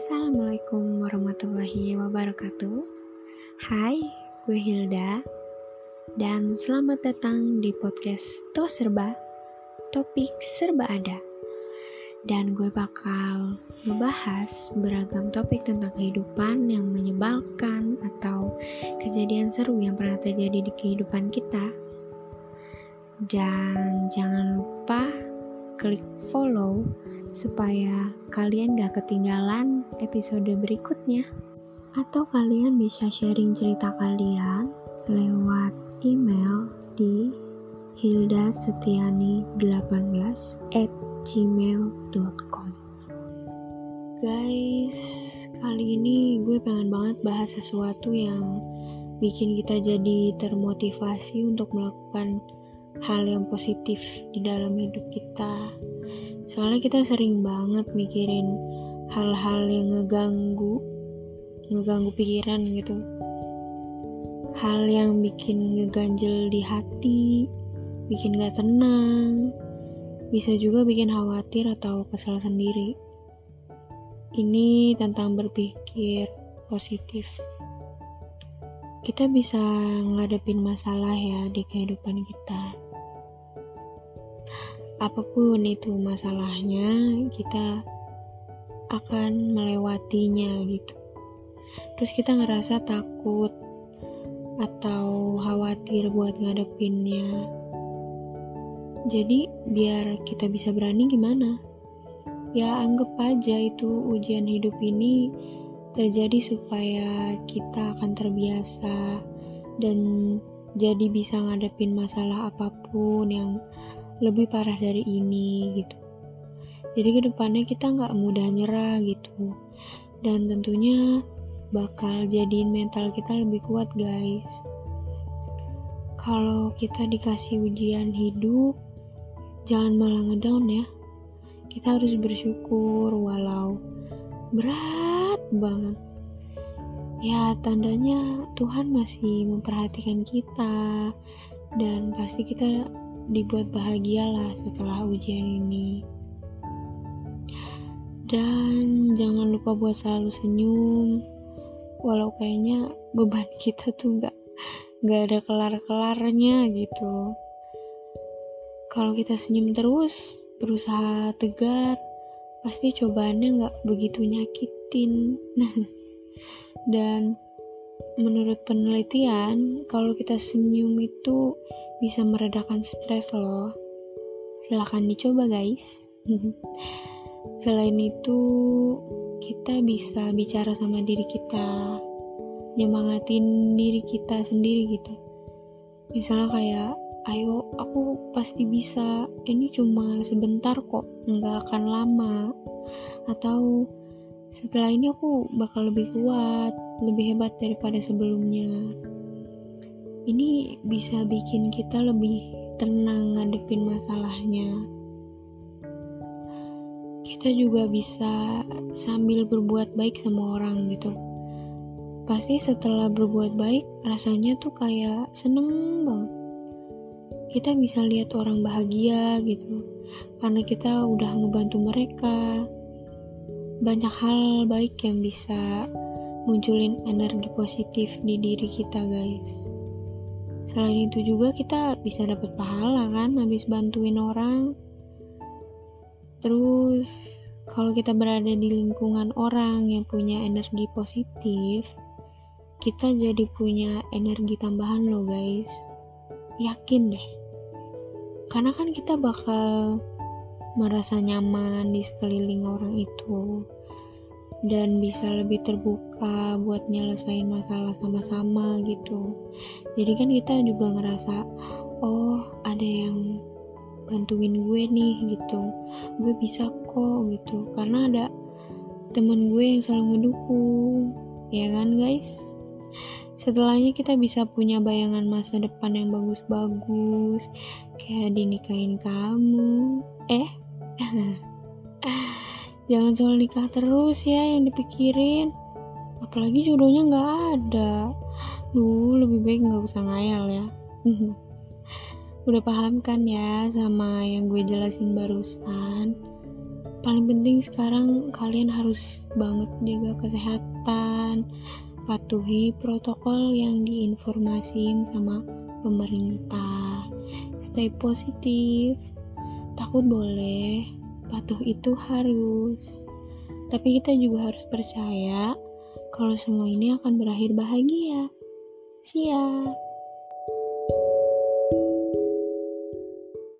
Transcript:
Assalamualaikum warahmatullahi wabarakatuh. Hai, gue Hilda. Dan selamat datang di podcast To Serba. Topik serba ada. Dan gue bakal ngebahas beragam topik tentang kehidupan yang menyebalkan atau kejadian seru yang pernah terjadi di kehidupan kita. Dan jangan lupa klik follow supaya kalian gak ketinggalan episode berikutnya. Atau kalian bisa sharing cerita kalian lewat email di hildasetiani18 at gmail.com Guys, kali ini gue pengen banget bahas sesuatu yang bikin kita jadi termotivasi untuk melakukan hal yang positif di dalam hidup kita soalnya kita sering banget mikirin hal-hal yang ngeganggu ngeganggu pikiran gitu. Hal yang bikin ngeganjel di hati bikin gak tenang bisa juga bikin khawatir atau kesal sendiri. Ini tentang berpikir positif. Kita bisa ngadepin masalah ya di kehidupan kita apa pun itu masalahnya kita akan melewatinya gitu. Terus kita ngerasa takut atau khawatir buat ngadepinnya. Jadi biar kita bisa berani gimana? Ya anggap aja itu ujian hidup ini terjadi supaya kita akan terbiasa dan jadi bisa ngadepin masalah apa pun yang lebih parah dari ini gitu. Jadi ke depannya kita nggak mudah nyerah gitu. Dan tentunya bakal jadiin mental kita lebih kuat guys. Kalau kita dikasih ujian hidup jangan malah ngedown ya. Kita harus bersyukur walau berat banget. Ya tandanya Tuhan masih memperhatikan kita dan pasti kita dibuat bahagialah setelah ujian ini. Dan jangan lupa buat selalu senyum, walau kayaknya beban kita tuh gak, gak ada kelar-kelarnya gitu. Kalau kita senyum terus, berusaha tegar, pasti cobaannya gak begitu nyakitin. Dan menurut penelitian, kalau kita senyum itu bisa meredakan stres loh. Silahkan dicoba guys. Selain itu, kita bisa bicara sama diri kita, nyemangatin diri kita sendiri gitu. Misalnya kayak, ayo aku pasti bisa, ini cuma sebentar kok, nggak akan lama. Atau setelah ini aku bakal lebih kuat, lebih hebat daripada sebelumnya ini bisa bikin kita lebih tenang ngadepin masalahnya. Kita juga bisa sambil berbuat baik sama orang gitu. Pasti setelah berbuat baik, rasanya tuh kayak seneng banget. Kita bisa lihat orang bahagia gitu, karena kita udah ngebantu mereka. Banyak hal baik yang bisa munculin energi positif di diri kita, guys. Selain itu juga kita bisa dapat pahala kan habis bantuin orang. Terus kalau kita berada di lingkungan orang yang punya energi positif, kita jadi punya energi tambahan loh guys. Yakin deh. Karena kan kita bakal merasa nyaman di sekeliling orang itu dan bisa lebih terbuka buat nyelesain masalah sama-sama gitu. Jadi kan kita juga ngerasa oh ada yang bantuin gue nih gitu. Gue bisa kok gitu. Karena ada temen gue yang selalu ngedukung ya kan guys? Setelahnya kita bisa punya bayangan masa depan yang bagus-bagus kayak dinikahin kamu. Eh Jangan soal nikah terus ya yang dipikirin. Apalagi jodohnya nggak ada. Duh, lebih baik nggak usah ngayal ya. Udah paham kan ya sama yang gue jelasin barusan? paling penting sekarang kalian harus banget jaga kesehatan patuhi protokol yang diinformasiin sama pemerintah stay positif takut boleh patuh itu harus. Tapi kita juga harus percaya kalau semua ini akan berakhir bahagia. Siap